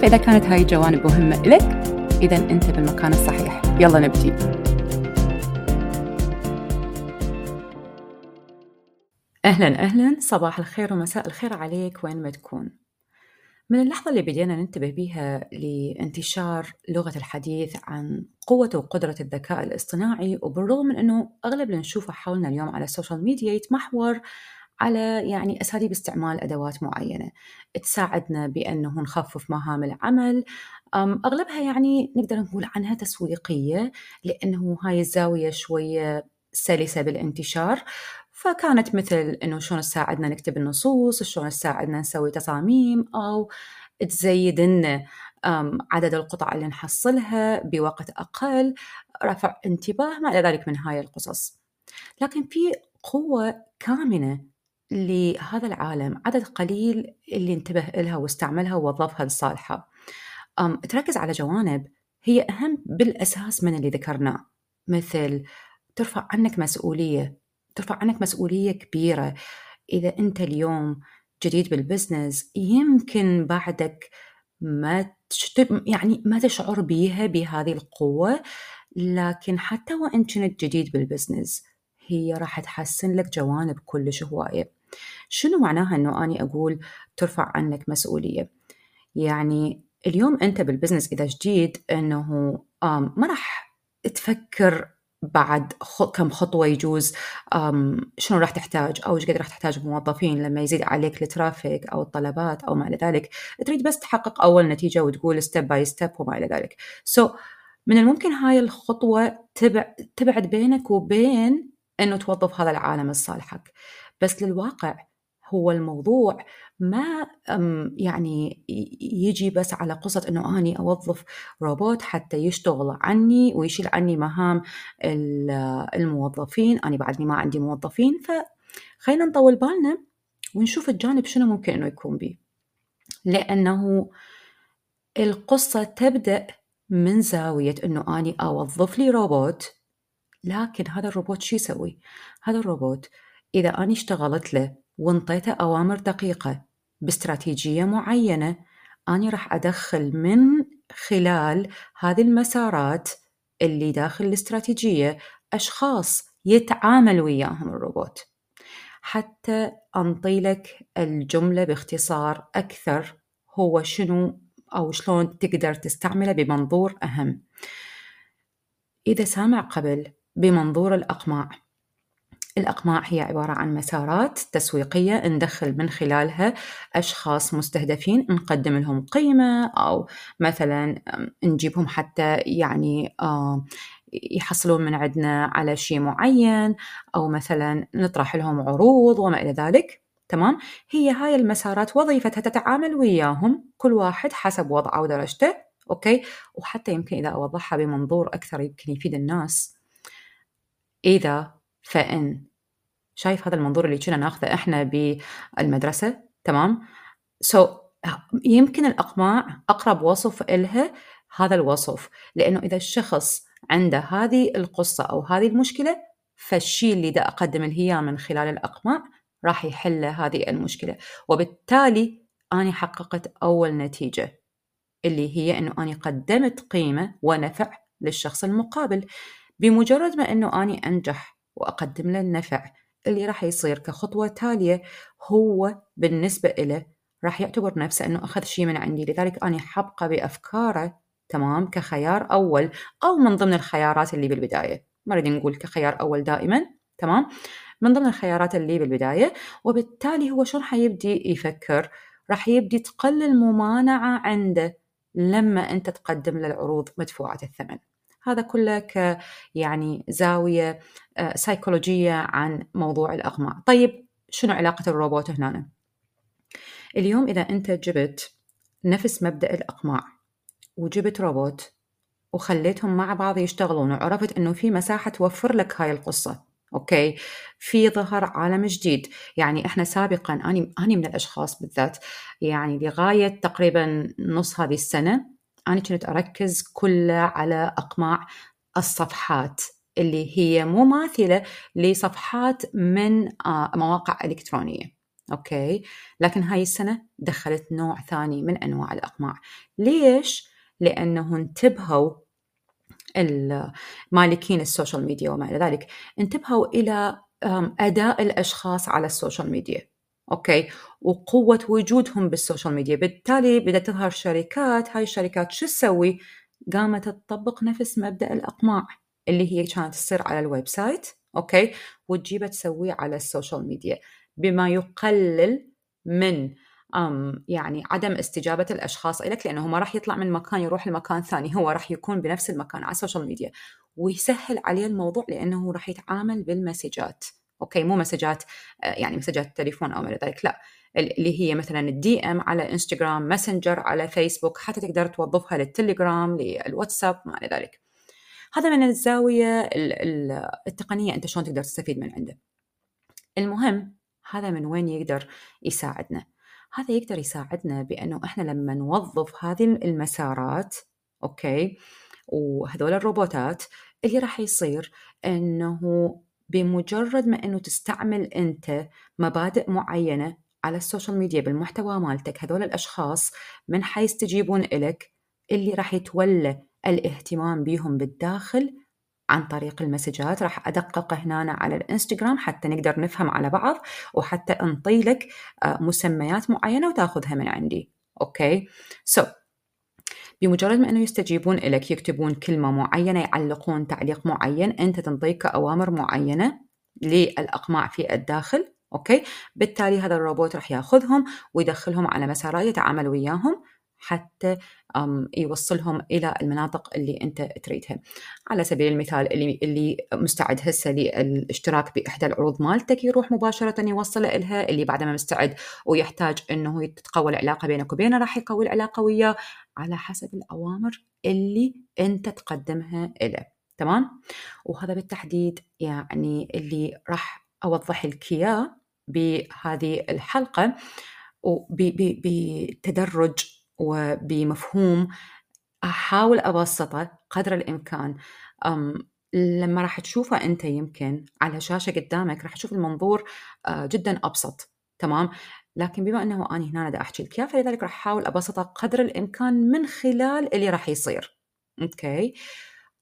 فإذا كانت هاي الجوانب مهمة إلك إذا أنت بالمكان الصحيح. يلا نبتدي أهلا أهلا. صباح الخير ومساء الخير عليك وين ما تكون. من اللحظة اللي بدينا ننتبه بيها لانتشار لغة الحديث عن قوة وقدرة الذكاء الاصطناعي وبالرغم من أنه أغلب اللي نشوفه حولنا اليوم على ال social media يتمحور على يعني أساليب استعمال أدوات معينة. تساعدنا بأنه نخفف مهام العمل. أغلبها يعني نقدر نقول عنها تسويقية لأنه هاي الزاوية شوية سلسة بالانتشار. فكانت مثل إنه شلون تساعدنا نكتب النصوص شلون تساعدنا نسوي تصاميم أو تزيد لنا عدد القطع اللي نحصلها بوقت أقل رفع انتباه ما إلى ذلك من هاي القصص. لكن في قوة كامنة لهذا العالم عدد قليل اللي انتبه لها واستعملها ووظفها لصالحه تركز على جوانب هي أهم بالأساس من اللي ذكرناه مثل ترفع عنك مسؤولية ترفع عنك مسؤولية كبيرة. إذا أنت اليوم جديد بالبزنس يمكن بعدك ما يعني ما تشعر بيها بهذه القوة. لكن حتى وإن كنت جديد بال business هي راح تحسن لك جوانب كلش هواية. شنو معناها أنه أني أقول ترفع عنك مسؤولية؟ يعني اليوم أنت بال business إذا جديد أنه ما راح تفكر بعد كم خطوة يجوز شنو راح تحتاج أو إيش قد راح تحتاج موظفين لما يزيد عليك ال traffic أو الطلبات أو ما إلى ذلك. تريد بس تحقق أول نتيجة وتقول step by step وما إلى ذلك. سو so, من الممكن هاي الخطوة تبع تبعد بينك وبين أنه توظف هذا العالم لصالحك بس للواقع هو الموضوع ما يعني يجي بس على قصة أنه أني أوظف روبوت حتى يشتغل عني ويشيل عني مهام الموظفين أنا بعدني ما عندي موظفين فخلينا نطول بالنا ونشوف الجانب شنو ممكن أنه يكون به لأنه القصة تبدأ من زاوية أنه أني أوظف لي روبوت لكن هذا الروبوت شو يسوي؟ هذا الروبوت إذا أنا اشتغلت له وانطيته أوامر دقيقة باستراتيجية معينة أنا راح أدخل من خلال هذه المسارات اللي داخل الاستراتيجية أشخاص يتعامل وياهم الروبوت. حتى أنطي لك الجملة باختصار أكثر هو شنو أو شلون تقدر تستعمله بمنظور أهم. إذا سامع قبل بمنظور الأقماع الأقماع هي عبارة عن مسارات تسويقية ندخل من خلالها أشخاص مستهدفين نقدم لهم قيمة أو مثلا نجيبهم حتى يعني يحصلون من عندنا على شيء معين أو مثلا نطرح لهم عروض وما إلى ذلك. تمام؟ هي هاي المسارات وظيفتها تتعامل وياهم كل واحد حسب وضعه ودرجته okay؟ وحتى يمكن إذا أوضحها بمنظور أكثر يمكن يفيد الناس. إذا funnel. شايف هذا المنظور اللي كنا ناخذه إحنا بالمدرسة تمام؟ so, يمكن الأقماع أقرب وصف إلها هذا الوصف لأنه إذا الشخص عنده هذه القصة أو هذه المشكلة فالشيء اللي دا أقدم له من خلال الأقماع راح يحل هذه المشكلة. وبالتالي أنا حققت أول نتيجة اللي هي أنه أنا قدمت قيمة ونفع للشخص المقابل. بمجرد ما أنه أنا أنجح وأقدم له النفع. اللي راح يصير كخطوة تالية هو بالنسبة إله راح يعتبر نفسه أنه أخذ شيء من عندي. لذلك أنا حبقى بأفكاره تمام كخيار أول أو من ضمن الخيارات اللي بالبداية. ما نريد نقول كخيار أول دائما تمام؟ من ضمن الخيارات اللي بالبداية وبالتالي هو شلون حيبدي يفكر؟ راح يبدي تقل الممانعة عنده لما أنت تقدم له العروض مدفوعة الثمن. هذا كله ك يعني زاوية آه، سيكولوجية عن موضوع الأقماع طيب شنو علاقة الروبوت هنا اليوم إذا أنت جبت نفس مبدأ الأقماع وجبت روبوت وخليتهم مع بعض يشتغلون وعرفت إنه في مساحة توفر لك هاي القصة أوكي؟ في ظهر عالم جديد. يعني إحنا سابقا أني أني من الأشخاص بالذات يعني لغاية تقريبا نص هذه السنة أنا كنت أركز كله على أقماع الصفحات اللي هي مماثله لصفحات من آه، مواقع إلكترونية. okay؟ لكن هاي السنة دخلت نوع ثاني من أنواع الأقماع. ليش؟ لأنه انتبهوا مالكين ال social media وما إلى ذلك انتبهوا إلى أداء الأشخاص على ال social media. okay. وقوة وجودهم بال social media. بالتالي بدأت تظهر شركات هاي الشركات شو تسوي؟ قامت تطبق نفس مبدأ الأقماع اللي هي كانت تصير على ال website okay؟ وتجيبها تسويه على ال social media. بما يقلل من أم يعني عدم استجابة الأشخاص إليك لأنه ما راح يطلع من مكان يروح لمكان ثاني. هو راح يكون بنفس المكان على ال social media. ويسهل عليه الموضوع لأنه راح يتعامل بالمسجات. okay مو مسجات آه، يعني مسجات التليفون أو ما ذلك لا. اللي هي مثلا ال DM على انستغرام ماسنجر على فيسبوك حتى تقدر توظفها للتليجرام للواتساب ما إلى ذلك. هذا من الزاوية التقنية أنت شلون تقدر تستفيد من عنده. المهم هذا من وين يقدر يساعدنا؟ هذا يقدر يساعدنا بأنه إحنا لما نوظف هذه المسارات okay وهذول الروبوتات اللي راح يصير أنه بمجرد ما أنه تستعمل أنت مبادئ معينة على ال social media بالمحتوى مالتك هذول الأشخاص من حيستجيبون إلك اللي راح يتولى الاهتمام بيهم بالداخل عن طريق المسجات. راح أدقق هنا على الإنستغرام حتى نقدر نفهم على بعض وحتى أنطي لك آه، مسميات معينة وتأخذها من عندي. okay؟ so, بمجرد ما أنه يستجيبون لك يكتبون كلمة معينة يعلقون تعليق معين أنت تنطيك أوامر معينة للإقماع في الداخل okay؟ بالتالي هذا الروبوت راح ياخذهم ويدخلهم على مسارات يتعامل وياهم. حتى يوصلهم إلى المناطق اللي أنت تريدها. على سبيل المثال اللي اللي مستعد هسه للاشتراك بإحدى العروض مالتك يروح مباشرة يوصل لها، اللي بعد ما مستعد ويحتاج إنه تتقوى العلاقة بينك وبينه راح يقوي العلاقة وياه على حسب الأوامر اللي أنت تقدمها له. تمام؟ وهذا بالتحديد يعني اللي راح أوضح لك إياه بهذه الحلقة وبتدرج وبمفهوم أحاول أبسطه قدر الإمكان. لما راح تشوفه أنت يمكن على شاشة قدامك راح تشوف المنظور آه، جدا أبسط. تمام؟ لكن بما أنه أنا هنا دا أحكي لك فلذلك راح أحاول أبسطه قدر الإمكان من خلال اللي راح يصير. okay؟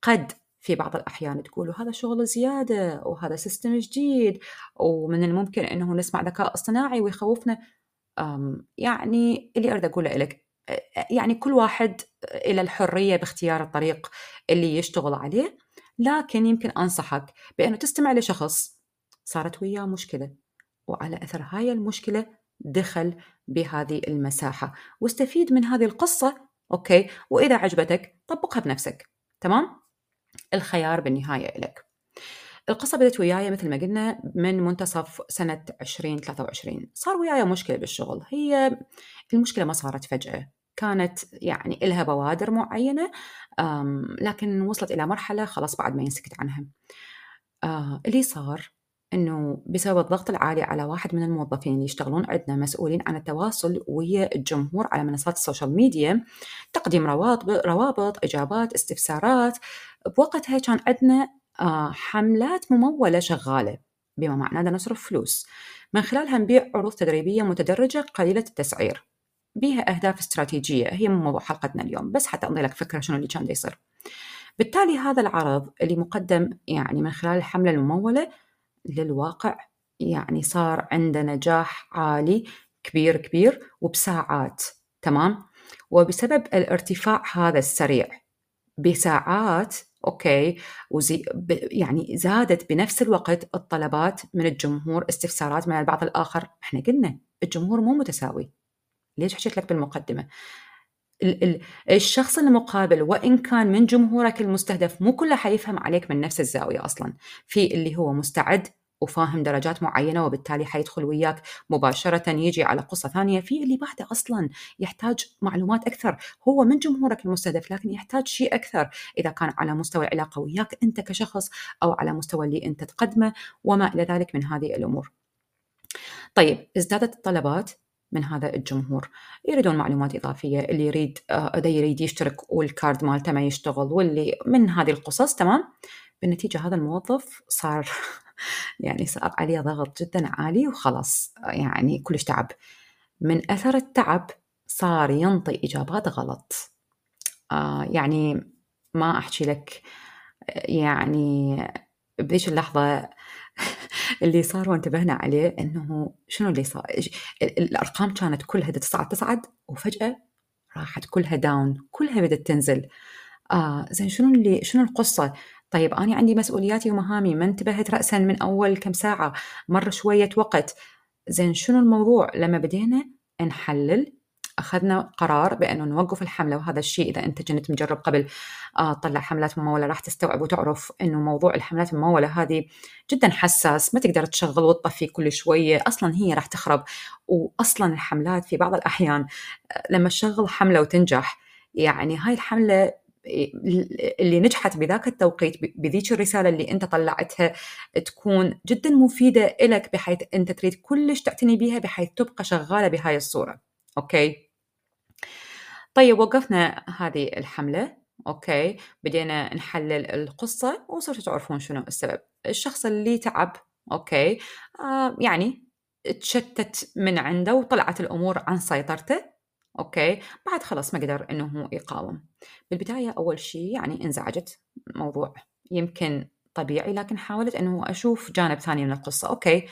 قد في بعض الأحيان تقولوا هذا شغل زيادة وهذا system جديد ومن الممكن أنه نسمع ذكاء اصطناعي ويخوفنا. يعني اللي أريد أقوله لك يعني كل واحد إلى الحرية باختيار الطريق اللي يشتغل عليه لكن يمكن أنصحك بأنه تستمع لشخص صارت وياه مشكلة وعلى أثر هاي المشكلة دخل بهذه المساحة. واستفيد من هذه القصة okay؟ وإذا عجبتك طبقها بنفسك تمام؟ الخيار بالنهاية لك القصة بدت وياي مثل ما قلنا من منتصف سنة 2023 صار وياي مشكلة بالشغل. هي المشكلة ما صارت فجأة. كانت يعني إلها بوادر معينة لكن وصلت إلى مرحلة خلاص بعد ما ينسكت عنها. آه، اللي صار إنه بسبب الضغط العالي على واحد من الموظفين اللي يشتغلون عندنا مسؤولين عن التواصل ويا الجمهور على منصات ال social media تقديم روابط روابط إجابات استفسارات بوقتها كان عندنا حملات ممولة شغالة بما معناه أننا نصرف فلوس. من خلالها نبيع عروض تدريبية متدرجة قليلة التسعير. بها أهداف استراتيجية. هي موضوع حلقتنا اليوم بس حتى أعطي لك فكرة شنو اللي كان يصير. بالتالي هذا العرض اللي مقدم يعني من خلال الحملة الممولة للواقع يعني صار عنده نجاح عالي كبير كبير وبساعات تمام؟ وبسبب الارتفاع هذا السريع بساعات أوكي. وزي يعني زادت بنفس الوقت الطلبات من الجمهور استفسارات من البعض الآخر. إحنا قلنا الجمهور مو متساوي. ليش حكيت لك بالمقدمة؟ الشخص المقابل وإن كان من جمهورك المستهدف مو كله حيفهم عليك من نفس الزاوية أصلا. في اللي هو مستعد وفاهم درجات معينة وبالتالي حيدخل وياك مباشرة يجي على قصة ثانية في اللي بعده أصلا يحتاج معلومات أكثر. هو من جمهورك المستهدف لكن يحتاج شيء أكثر. إذا كان على مستوى العلاقة وياك أنت كشخص أو على مستوى اللي أنت تقدمه وما إلى ذلك من هذه الأمور. طيب ازدادت الطلبات من هذا الجمهور. يريدون معلومات إضافية اللي يريد آه يريد يشترك والكارد مالته ما يشتغل واللي من هذه القصص تمام؟ بالنتيجة هذا الموظف صار يعني صار عليه ضغط جدا عالي وخلاص يعني كلش تعب. من أثر التعب صار ينطي إجابات غلط. آه يعني ما أحكي لك يعني بذيك اللحظة اللي صار وانتبهنا عليه إنه شنو اللي صار؟ الأرقام كانت كلها تصعد تصعد وفجأة راحت كلها داون كلها بدات تنزل. آه زين شنو اللي شنو القصة؟ طيب أنا عندي مسؤولياتي ومهامي ما انتبهت رأسا من أول كم ساعة؟ مر شوية وقت. زين شنو الموضوع؟ لما بدينا نحلل أخذنا قرار بأنه نوقف الحملة وهذا الشيء إذا أنت كنت مجرب قبل آه تطلع حملات ممولة راح تستوعب وتعرف أنه موضوع الحملات الممولة هذه جدا حساس ما تقدر تشغل وتطفي كل شوية أصلا هي راح تخرب. وأصلا الحملات في بعض الأحيان آه، لما تشغل حملة وتنجح يعني هاي الحملة اللي نجحت بذاك التوقيت بذيك الرسالة اللي أنت طلعتها تكون جدا مفيدة لك بحيث أنت تريد كلش تعتني بها بحيث تبقى شغالة بهاي الصورة. okay؟ طيب وقفنا هذه الحملة. okay؟ بدينا نحلل القصة وصرتوا تعرفون شنو السبب. الشخص اللي تعب okay؟ آه يعني تشتت من عنده وطلعت الأمور عن سيطرته. okay؟ بعد خلاص ما قدر إنه هو يقاوم. بالبداية أول شيء يعني انزعجت موضوع يمكن طبيعي لكن حاولت إنه أشوف جانب ثاني من القصة. okay؟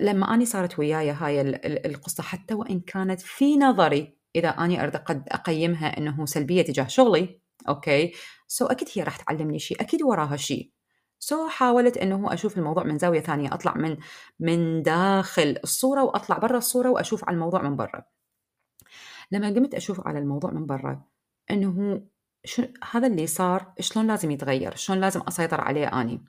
لما أني صارت وياي هاي القصة حتى وإن كانت في نظري إذا أني أريد أقيمها إنه سلبية تجاه شغلي okay؟ so أكيد هي راح تعلمني شيء أكيد وراها شيء. سو حاولت إنه أشوف الموضوع من زاوية ثانية أطلع من من داخل الصورة وأطلع برا الصورة وأشوف على الموضوع من برا. لما قمت أشوف على الموضوع من برا أنه شو هذا اللي صار شلون لازم يتغير؟ شلون لازم أسيطر عليه أني؟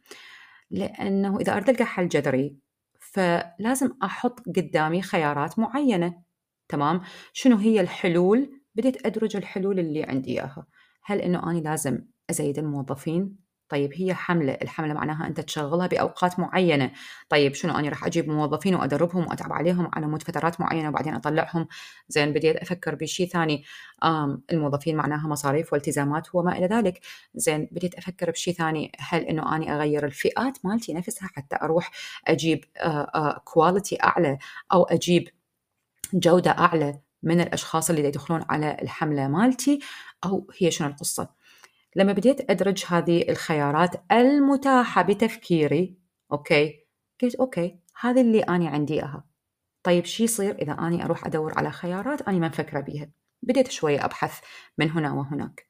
لأنه إذا أريد ألقى حل جذري فلازم أحط قدامي خيارات معينة. تمام؟ شنو هي الحلول؟ بديت أدرج الحلول اللي عندي إياها. هل أنه أنا لازم أزيد الموظفين؟ طيب هي حملة الحملة معناها أنت تشغلها بأوقات معينة. طيب شنو أنا راح أجيب موظفين وأدربهم وأتعب عليهم على مود فترات معينة وبعدين أطلعهم؟ زين بديت أفكر بشيء ثاني. الموظفين معناها مصاريف والتزامات وما إلى ذلك. زين بديت أفكر بشيء ثاني. هل أنه أنا أغير الفئات مالتي نفسها حتى أروح أجيب quality أعلى أو أجيب جودة أعلى من الأشخاص اللي يدخلون على الحملة مالتي؟ أو هي شنو القصة؟ لما بديت أدرج هذه الخيارات المتاحة بتفكيري okay قلت okay هذه اللي أنا عندي إياها. طيب شو يصير إذا أنا أروح أدور على خيارات أنا ما مفكرة بيها؟ بديت شوية أبحث من هنا وهناك.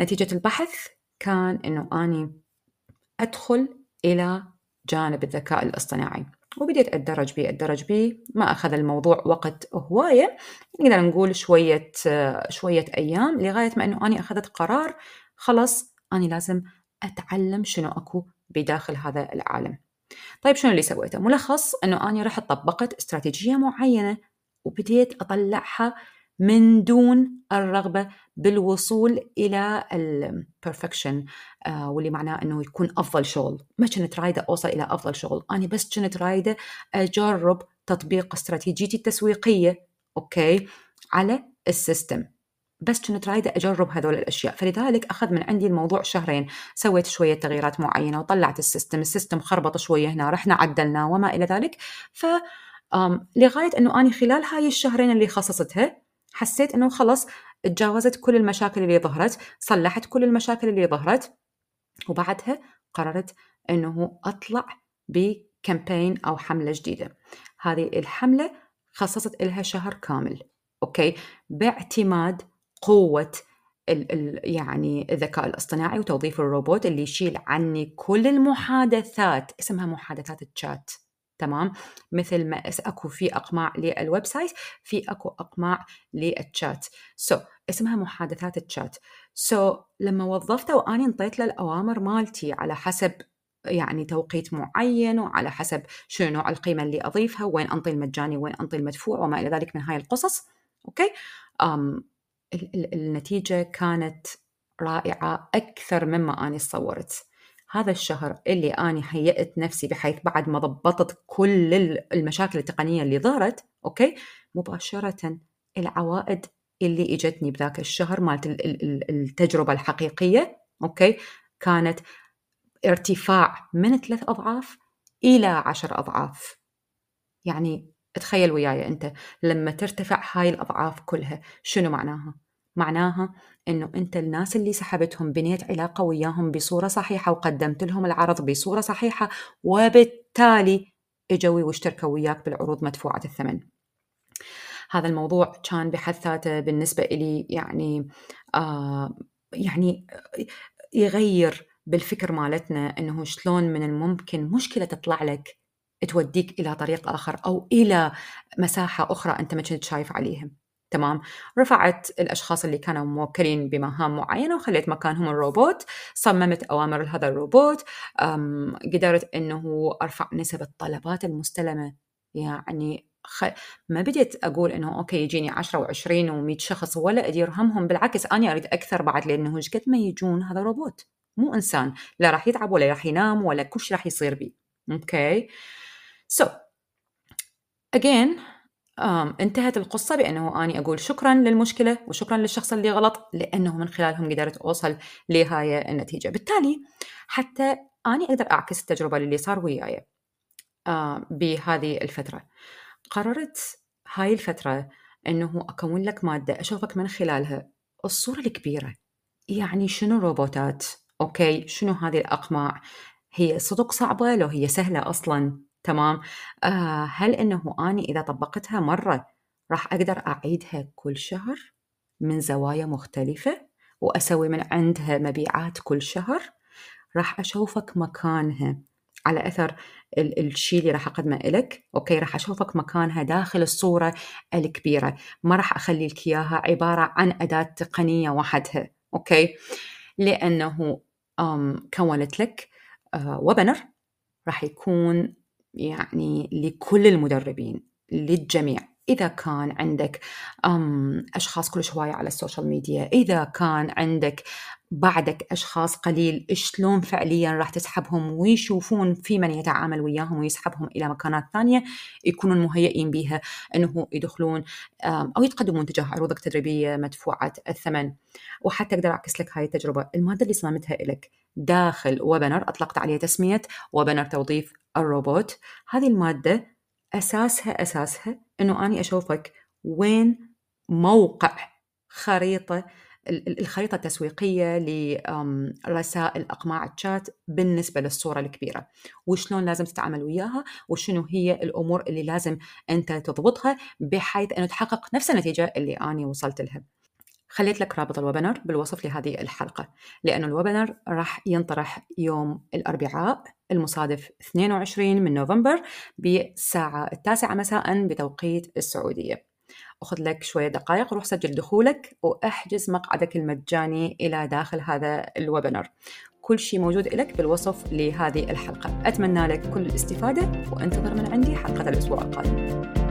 نتيجة البحث كان أنه أني أدخل إلى جانب الذكاء الاصطناعي. وبديت أتدرج بيه أتدرج بيه. ما أخذ الموضوع وقت هواية. نقدر نقول شوية شوية أيام لغاية ما أنه أنا أخذت قرار خلاص أنا لازم أتعلم شنو أكو بداخل هذا العالم. طيب شنو اللي سويته؟ ملخص أنه أنا رحت طبقت استراتيجية معينة وبديت أطلعها من دون الرغبة بالوصول إلى البرفكشن آه واللي معناه أنه يكون أفضل شغل. ما كنت رايدة أوصل إلى أفضل شغل. أنا بس كنت رايدة أجرب تطبيق استراتيجيتي التسويقية okay على ال system. بس كنت رايدة أجرب هذول الأشياء. فلذلك أخذ من عندي الموضوع شهرين. سويت شوية تغييرات معينة وطلعت ال system. ال system خربط شوية هنا رحنا عدلناه وما إلى ذلك. ف لغاية أنه أنا خلال هاي الشهرين اللي خصصتها حسيت إنه خلص تجاوزت كل المشاكل اللي ظهرت صلحت كل المشاكل اللي ظهرت وبعدها قررت إنه أطلع ب campaign أو حملة جديدة. هذه الحملة خصصت لها شهر كامل okay؟ باعتماد قوة ال ال يعني الذكاء الاصطناعي وتوظيف الروبوت اللي يشيل عني كل المحادثات اسمها محادثات الشات. تمام؟ مثل ما أكو في أقماع لل website في أكو أقماع لل chat so, اسمها محادثات ال chat so, لما وظفته وأني انطيت له الأوامر مالتي على حسب يعني توقيت معين وعلى حسب شنو نوع القيمة اللي أضيفها وين أنطي المجاني وين أنطي المدفوع وما إلى ذلك من هاي القصص okay؟ أم النتيجه كانت رائعة أكثر مما أني تصورت هذا الشهر اللي أنا هيئت نفسي بحيث بعد ما ضبطت كل المشاكل التقنية اللي ظهرت okay؟ مباشرة العوائد اللي إجتني بذاك الشهر مالت التجربة الحقيقية okay؟ كانت ارتفاع من ثلاث أضعاف إلى عشر أضعاف. يعني تخيل وياي أنت لما ترتفع هاي الأضعاف كلها شنو معناها؟ معناها إنه أنت الناس اللي سحبتهم بنيت علاقة وياهم بصورة صحيحة وقدمت لهم العرض بصورة صحيحة وبالتالي إجوا واشتركوا وياك بالعروض مدفوعة الثمن. هذا الموضوع كان بحد ذاته بالنسبة لي يعني آه يعني يغير بالفكر مالتنا إنه شلون من الممكن مشكلة تطلع لك توديك إلى طريق آخر أو إلى مساحة أخرى أنت ما كنت شايف عليها. تمام. رفعت الأشخاص اللي كانوا موكلين بمهام معينة وخليت مكانهم الروبوت صممت أوامر لهذا الروبوت قدرت إنه أرفع نسب الطلبات المستلمة. يعني خ... ما بديت أقول إنه okay يجيني 10 و20 و100 شخص ولا ادير همهم بالعكس أنا أريد أكثر بعد لأنه إيش قد ما يجون هذا روبوت. مو إنسان لا راح يتعب ولا راح ينام ولا كل شيء راح يصير بي. okay؟ so, again انتهت القصة بأنه أني أقول شكرا للمشكلة وشكرا للشخص اللي غلط لأنه من خلالهم قدرت أوصل لهاي النتيجة. بالتالي حتى أني أقدر أعكس التجربة اللي صار وياي بهذه الفترة. قررت هاي الفترة أنه أكون لك مادة أشوفك من خلالها. الصورة الكبيرة يعني شنو روبوتات؟ okay شنو هذه الأقماع؟ هي صدق صعبة؟ لو هي سهلة أصلا؟ تمام؟ آه هل إنه أني إذا طبقتها مرة راح أقدر أعيدها كل شهر من زوايا مختلفة وأسوي من عندها مبيعات كل شهر؟ راح أشوفك مكانها على أثر الشيء اللي راح أقدمه لك okay؟ راح أشوفك مكانها داخل الصورة الكبيرة. ما راح أخلي لك إياها عبارة عن أداة تقنية وحدها okay؟ لأنه كونت لك آه webinar راح يكون يعني لكل المدربين للجميع. إذا كان عندك أشخاص كل شوية على ال social media إذا كان عندك بعدك أشخاص قليل شلون فعليا راح تسحبهم ويشوفون في من يتعامل وياهم ويسحبهم إلى مكانات ثانية يكونون مهيئين بها أنه يدخلون أو يتقدمون تجاه عروضك التدريبية مدفوعة الثمن. وحتى أقدر أعكس لك هاي التجربة. المادة اللي صممتها لك داخل webinar أطلقت عليها تسمية وبنر توظيف الروبوت. هذه المادة أساسها أساسها أنه أنا أشوفك وين موقع خريطة الخريطة التسويقية لرسائل أقماع الشات بالنسبة للصورة الكبيرة. وشلون لازم تتعامل وياها؟ وشنو هي الأمور اللي لازم أنت تضبطها بحيث أنه تحقق نفس النتيجة اللي أنا وصلت لها؟ خليت لك رابط الويبنر بالوصف لهذه الحلقة لأن الويبنر راح ينطرح يوم الأربعاء المصادف 22 من نوفمبر بالساعة التاسعة مساء بتوقيت السعودية. أخذ لك شوية دقائق روح سجل دخولك وأحجز مقعدك المجاني إلى داخل هذا الويبنر كل شيء موجود لك بالوصف لهذه الحلقة. أتمنى لك كل الاستفادة وأنتظر من عندي حلقة الأسبوع القادم.